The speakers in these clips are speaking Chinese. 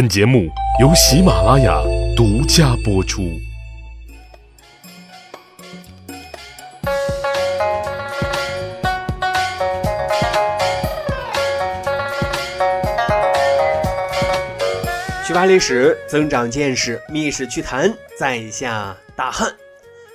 本节目由喜马拉雅独家播出。趣扒历史，增长见识，密室趣谈，在下大汉。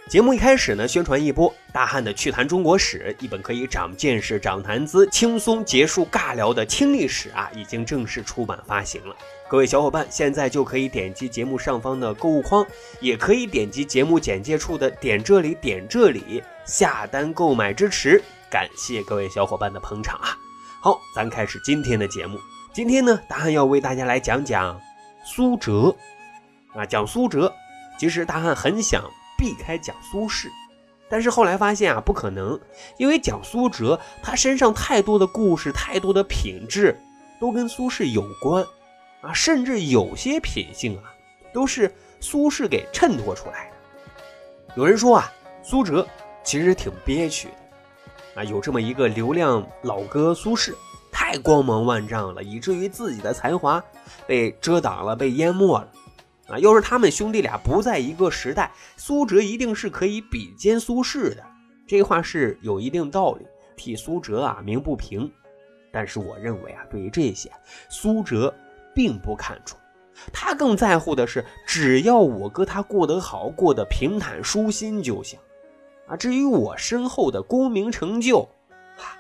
节目一开始呢，宣传一波大汉的趣谈中国史，一本可以长见识、长谈资、轻松结束尬聊的轻历史啊，已经正式出版发行了。各位小伙伴，现在就可以点击节目上方的购物框，也可以点击节目简介处的点这里点这里下单购买支持，感谢各位小伙伴的捧场啊！好，咱开始今天的节目。今天呢，大汉要为大家来讲讲苏辙啊，讲苏辙。其实大汉很想避开讲苏轼，但是后来发现啊，不可能，因为讲苏辙，他身上太多的故事，太多的品质都跟苏轼有关。啊，甚至有些品性啊，都是苏轼给衬托出来的。有人说啊，苏辙其实挺憋屈的，啊，有这么一个流量老哥苏轼，太光芒万丈了，以至于自己的才华被遮挡了，被淹没了。啊，要是他们兄弟俩不在一个时代，苏辙一定是可以比肩苏轼的。这话是有一定道理，替苏辙啊鸣不平。但是我认为啊，对于这些，苏辙。并不看重，他更在乎的是，只要我哥他过得好，过得平坦舒心就行。啊，至于我身后的功名成就，啊，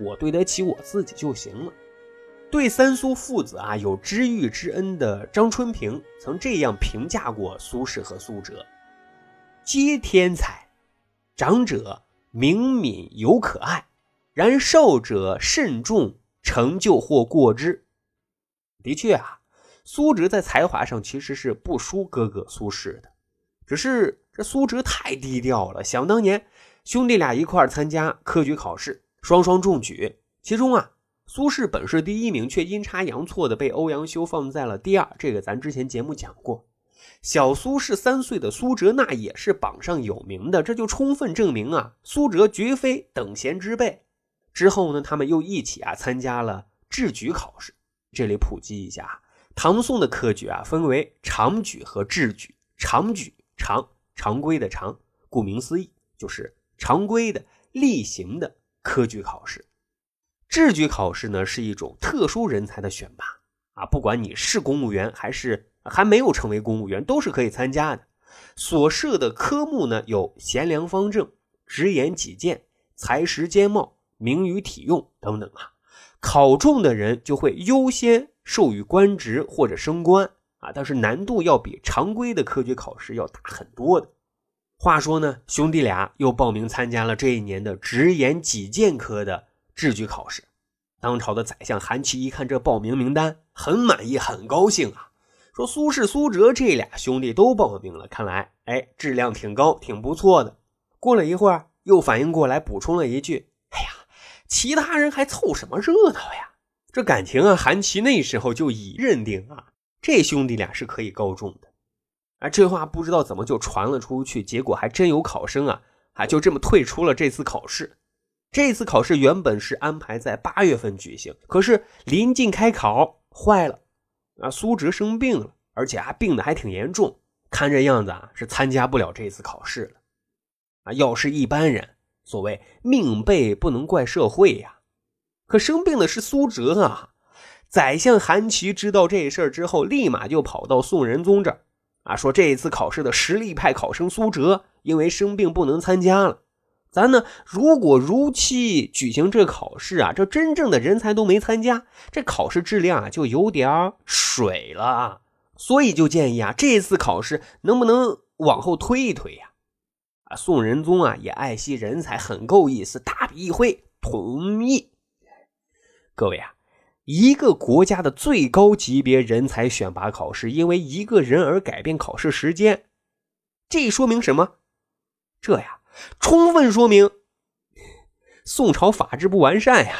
我对得起我自己就行了。对三苏父子啊有知遇之恩的张春平曾这样评价过苏轼和苏辙：皆天才，长者明敏犹可爱，然寿者慎重，成就或过之。的确啊，苏辙在才华上其实是不输哥哥苏轼的，只是这苏辙太低调了。想当年，兄弟俩一块参加科举考试，双双中举。其中啊，苏轼本是第一名，却阴差阳错的被欧阳修放在了第二。这个咱之前节目讲过。小苏轼三岁的苏辙，那也是榜上有名的，这就充分证明啊，苏辙绝非等闲之辈。之后呢，他们又一起啊参加了制举考试。这里普及一下，唐宋的科举啊，分为常举和制举。常举常常规的常，顾名思义就是常规的例行的科举考试。制举考试呢，是一种特殊人才的选拔啊，不管你是公务员还是还没有成为公务员，都是可以参加的。所设的科目呢，有贤良方正、直言己见、才识兼茂、明于体用等等啊。考中的人就会优先授予官职或者升官啊，但是难度要比常规的科举考试要大很多的。话说呢，兄弟俩又报名参加了这一年的直言己见科的制举考试。当朝的宰相韩琦一看这报名名单，很满意，很高兴啊，说苏轼、苏辙这俩兄弟都报名了，看来哎质量挺高，挺不错的。过了一会儿，又反应过来，补充了一句。其他人还凑什么热闹呀？这感情啊，韩琦那时候就已认定啊，这兄弟俩是可以高中的。啊，这话不知道怎么就传了出去，结果还真有考生啊，啊，就这么退出了这次考试。这次考试原本是安排在八月份举行，可是临近开考，坏了，啊，苏辙生病了，而且还病得还挺严重，看这样子啊，是参加不了这次考试了。啊，要是一般人。所谓命背不能怪社会呀，可生病的是苏辙啊！宰相韩琦知道这事儿之后，立马就跑到宋仁宗这啊，说这一次考试的实力派考生苏辙因为生病不能参加了。咱呢，如果如期举行这考试啊，这真正的人才都没参加，这考试质量啊就有点水了啊。所以就建议啊，这次考试能不能往后推一推呀？啊，宋仁宗啊也爱惜人才，很够意思，大笔一挥，同意。各位啊，一个国家的最高级别人才选拔考试，因为一个人而改变考试时间，这说明什么？这呀，充分说明宋朝法制不完善呀！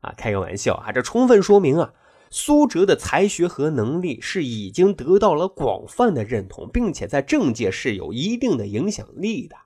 啊，开个玩笑啊，这充分说明啊，苏辙的才学和能力是已经得到了广泛的认同，并且在政界是有一定的影响力的。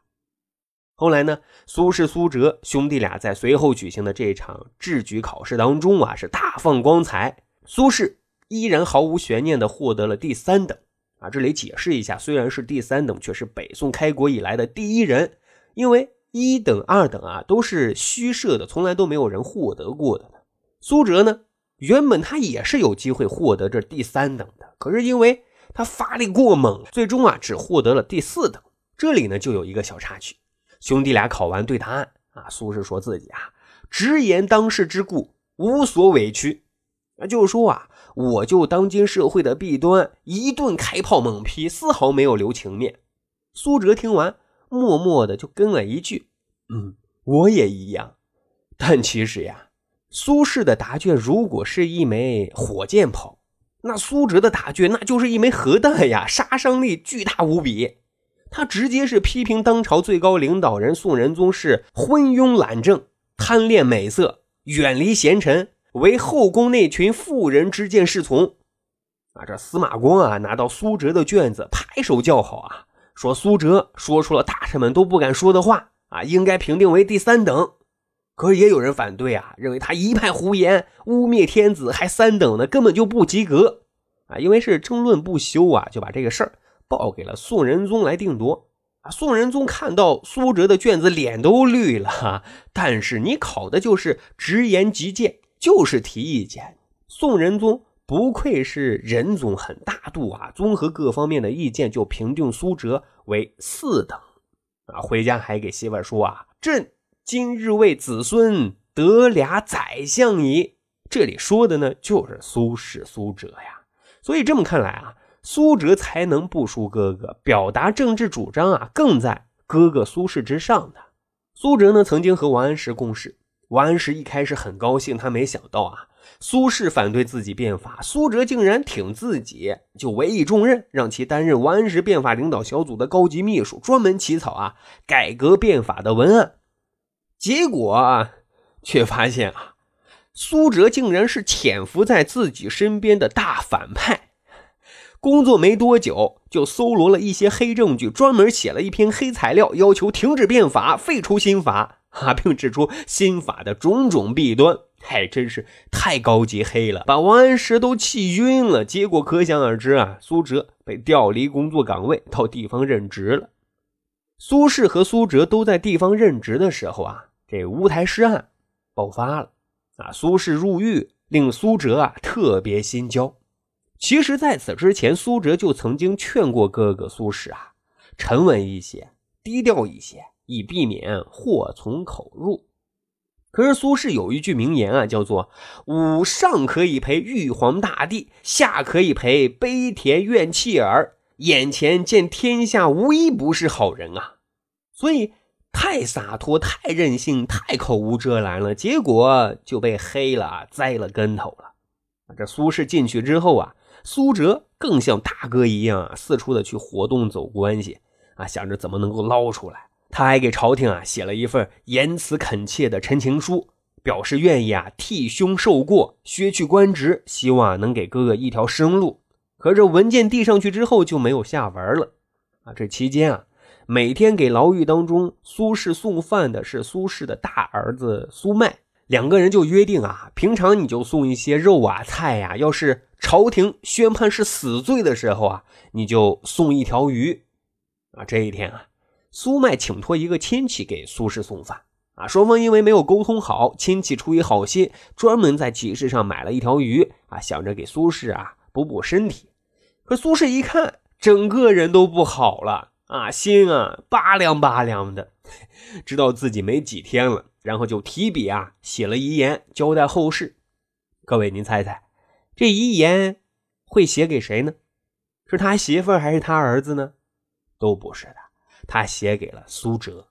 后来呢，苏轼、苏辙兄弟俩在随后举行的这场制举考试当中啊，是大放光彩。苏轼依然毫无悬念地获得了第三等。啊，这里解释一下，虽然是第三等，却是北宋开国以来的第一人，因为一等、二等啊都是虚设的，从来都没有人获得过的。苏辙呢，原本他也是有机会获得这第三等的，可是因为他发力过猛，最终啊只获得了第四等。这里呢就有一个小插曲，兄弟俩考完对答案啊，苏轼说自己啊直言当世之故，无所委屈，那就是说啊。我就当今社会的弊端，一顿开炮猛批，丝毫没有留情面。苏辙听完，默默的就跟了一句：“嗯，我也一样。”但其实呀，苏轼的答卷如果是一枚火箭炮，那苏辙的答卷那就是一枚核弹呀，杀伤力巨大无比。他直接是批评当朝最高领导人宋仁宗是昏庸懒政、贪恋美色、远离贤臣。为后宫那群妇人之见侍从，啊，这司马光啊拿到苏辙的卷子，拍手叫好啊，说苏辙说出了大臣们都不敢说的话啊，应该评定为第三等。可是也有人反对啊，认为他一派胡言，污蔑天子，还三等呢，根本就不及格啊。因为是争论不休啊，就把这个事儿报给了宋仁宗来定夺啊。宋仁宗看到苏辙的卷子，脸都绿了。但是你考的就是直言极谏。就是提意见，宋仁宗不愧是仁宗，很大度啊！综合各方面的意见，就评定苏辙为四等。啊，回家还给媳妇儿说啊：“朕今日为子孙得俩宰相矣。”这里说的呢，就是苏轼、苏辙呀。所以这么看来啊，苏辙才能不输哥哥，表达政治主张啊，更在哥哥苏轼之上的。苏辙呢，曾经和王安石共事。王安石一开始很高兴，他没想到啊，苏轼反对自己变法，苏辙竟然挺自己，就委以重任，让其担任王安石变法领导小组的高级秘书，专门起草啊改革变法的文案。结果，却发现啊，苏辙竟然是潜伏在自己身边的大反派。工作没多久，就搜罗了一些黑证据，专门写了一篇黑材料，要求停止变法，废除新法。啊，并指出新法的种种弊端，还真是太高级黑了，把王安石都气晕了。结果可想而知啊，苏辙被调离工作岗位，到地方任职了。苏轼和苏辙都在地方任职的时候啊，这乌台诗案爆发了。啊，苏轼入狱，令苏辙啊特别心焦。其实，在此之前，苏辙就曾经劝过哥哥苏轼啊，沉稳一些，低调一些。以避免祸从口入。可是苏轼有一句名言啊，叫做“吾上可以陪玉皇大帝，下可以陪悲田院弃儿，眼前见天下无一不是好人啊！”所以太洒脱、太任性、太口无遮拦了，结果就被黑了，栽了跟头了。这苏轼进去之后啊，苏辙更像大哥一样，啊四处的去活动走关系啊，想着怎么能够捞出来。他还给朝廷啊写了一份言辞恳切的陈情书，表示愿意啊替兄受过，削去官职，希望能给哥哥一条生路。可这文件递上去之后就没有下文了啊！这期间啊，每天给牢狱当中苏轼送饭的是苏轼的大儿子苏迈，两个人就约定啊，平常你就送一些肉啊菜呀，要是朝廷宣判是死罪的时候啊，你就送一条鱼啊。这一天啊。苏迈请托一个亲戚给苏轼送饭啊，双方因为没有沟通好，亲戚出于好心，专门在集市上买了一条鱼啊，想着给苏轼啊补补身体。可苏轼一看，整个人都不好了啊，心啊拔凉拔凉的，知道自己没几天了，然后就提笔啊写了遗言，交代后事。各位，您猜猜，这遗言会写给谁呢？是他媳妇还是他儿子呢？都不是的。他写给了苏辙，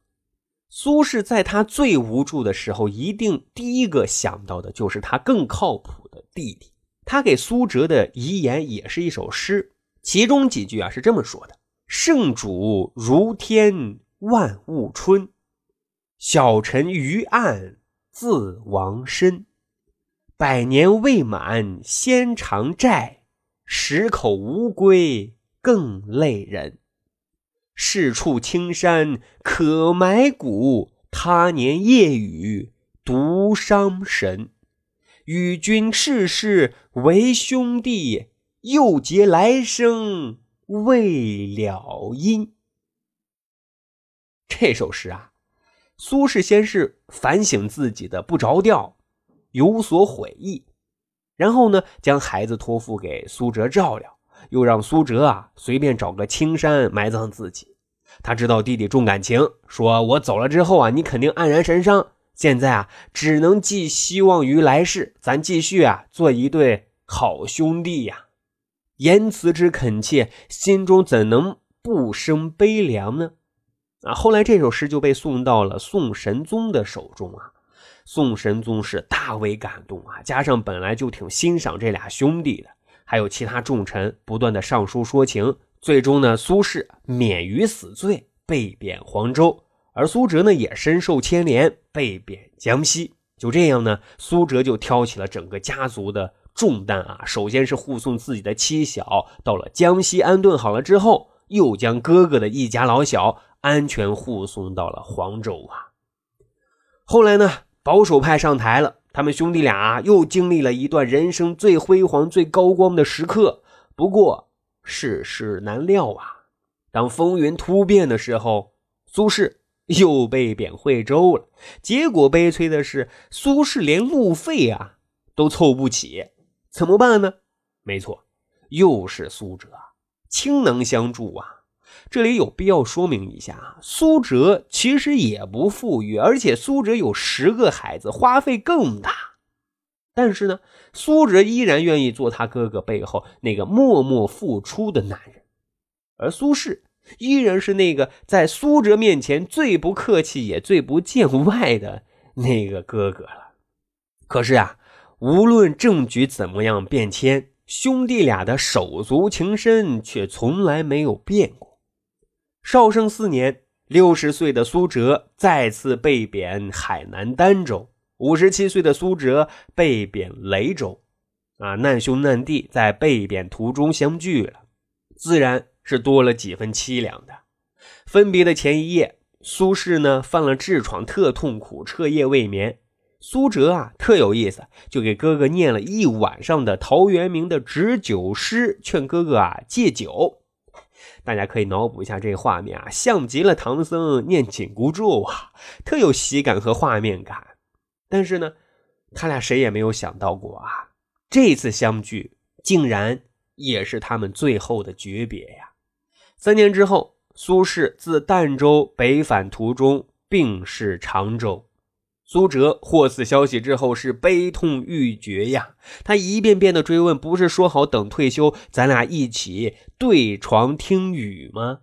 苏轼在他最无助的时候，一定第一个想到的就是他更靠谱的弟弟。他给苏辙的遗言也是一首诗，其中几句啊是这么说的：“圣主如天万物春，小臣于暗自亡身。百年未满先偿债，十口无归更累人。”是处青山可埋骨，他年夜雨独伤神。与君世世为兄弟，又结来生未了因。这首诗啊，苏轼先是反省自己的不着调，有所悔意，然后呢，将孩子托付给苏辙照料，又让苏辙啊随便找个青山埋葬自己。他知道弟弟重感情，说我走了之后啊，你肯定黯然神伤。现在啊，只能寄希望于来世，咱继续啊，做一对好兄弟呀。言辞之恳切，心中怎能不生悲凉呢？啊，后来这首诗就被送到了宋神宗的手中啊。宋神宗是大为感动啊，加上本来就挺欣赏这俩兄弟的，还有其他重臣不断的上书说情。最终呢，苏轼免于死罪，被贬黄州，而苏辙呢也深受牵连，被贬江西。就这样呢，苏辙就挑起了整个家族的重担啊。首先是护送自己的妻小到了江西安顿好了之后，又将哥哥的一家老小安全护送到了黄州啊。后来呢，保守派上台了，他们兄弟俩又经历了一段人生最辉煌、最高光的时刻。不过，世事难料啊！当风云突变的时候，苏轼又被贬惠州了。结果悲催的是，苏轼连路费啊都凑不起，怎么办呢？没错，又是苏辙，倾囊相助啊！这里有必要说明一下啊，苏辙其实也不富裕，而且苏辙有十个孩子，花费更大。但是呢，苏辙依然愿意做他哥哥背后那个默默付出的男人，而苏轼依然是那个在苏辙面前最不客气也最不见外的那个哥哥了。可是啊，无论政局怎么样变迁，兄弟俩的手足情深却从来没有变过。绍圣四年，六十岁的苏辙再次被贬海南儋州。五十七岁的苏辙被贬雷州，啊，难兄难弟在被贬途中相聚了，自然是多了几分凄凉的。分别的前一夜，苏轼呢犯了痔疮，特痛苦，彻夜未眠。苏辙啊特有意思，就给哥哥念了一晚上的陶渊明的止酒诗，劝哥哥啊戒酒。大家可以脑补一下这画面啊，像极了唐僧念紧箍咒啊，特有喜感和画面感。但是呢，他俩谁也没有想到过啊，这次相聚竟然也是他们最后的诀别呀。三年之后，苏轼自儋州北返途中病逝常州。苏辙获此消息之后是悲痛欲绝呀，他一遍遍的追问：“不是说好等退休咱俩一起对床听雨吗？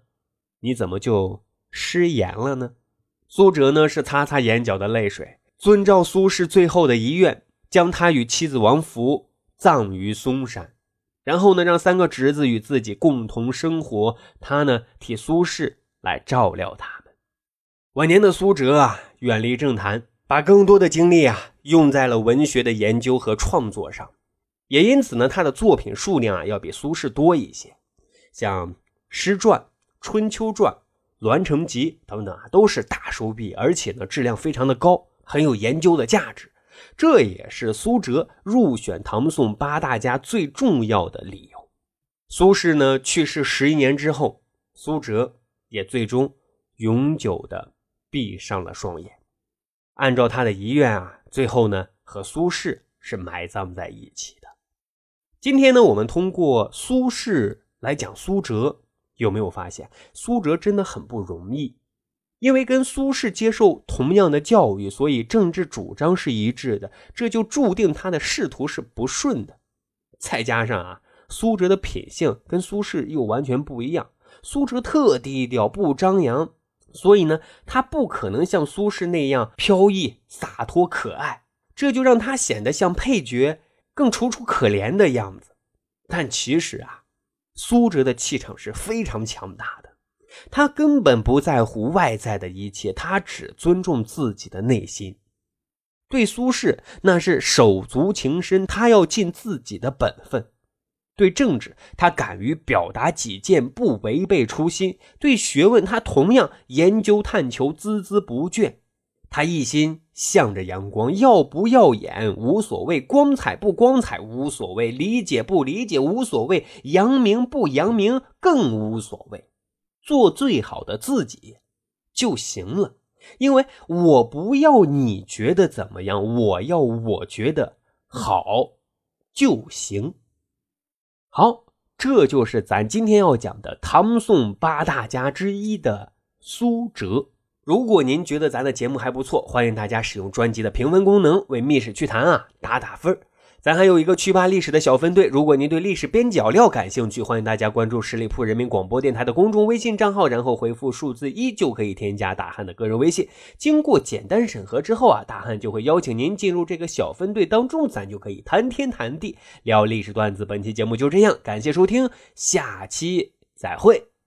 你怎么就失言了呢？”苏辙呢是擦擦眼角的泪水。遵照苏轼最后的遗愿，将他与妻子王弗葬于嵩山，然后呢，让三个侄子与自己共同生活。他呢，替苏轼来照料他们。晚年的苏辙啊，远离政坛，把更多的精力啊用在了文学的研究和创作上，也因此呢，他的作品数量啊要比苏轼多一些。像《诗传》《春秋传》《栾城集》等等啊，都是大手笔，而且呢，质量非常的高。很有研究的价值，这也是苏辙入选唐宋八大家最重要的理由。苏轼呢去世十一年之后，苏辙也最终永久的闭上了双眼。按照他的遗愿啊，最后呢和苏轼是埋葬在一起的。今天呢，我们通过苏轼来讲苏辙，有没有发现苏辙真的很不容易？因为跟苏轼接受同样的教育，所以政治主张是一致的，这就注定他的仕途是不顺的。再加上啊，苏辙的品性跟苏轼又完全不一样，苏辙特低调不张扬，所以呢，他不可能像苏轼那样飘逸洒脱可爱，这就让他显得像配角，更楚楚可怜的样子。但其实啊，苏辙的气场是非常强大的。他根本不在乎外在的一切，他只尊重自己的内心。对苏轼，那是手足情深，他要尽自己的本分。对政治，他敢于表达己见，不违背初心；对学问，他同样研究探求，孜孜不倦。他一心向着阳光，耀不耀眼无所谓，光彩不光彩无所谓，理解不理解无所谓，扬名不扬名更无所谓，做最好的自己就行了。因为我不要你觉得怎么样，我要我觉得好就行。好，这就是咱今天要讲的唐宋八大家之一的苏辙。如果您觉得咱的节目还不错，欢迎大家使用专辑的评分功能为《密室趣谈》啊打打分咱还有一个趣吧历史的小分队，如果您对历史边角料感兴趣，欢迎大家关注十里铺人民广播电台的公众微信账号，然后回复数字一就可以添加大汉的个人微信。经过简单审核之后啊，大汉就会邀请您进入这个小分队当中，咱就可以谈天谈地聊历史段子。本期节目就这样，感谢收听，下期再会。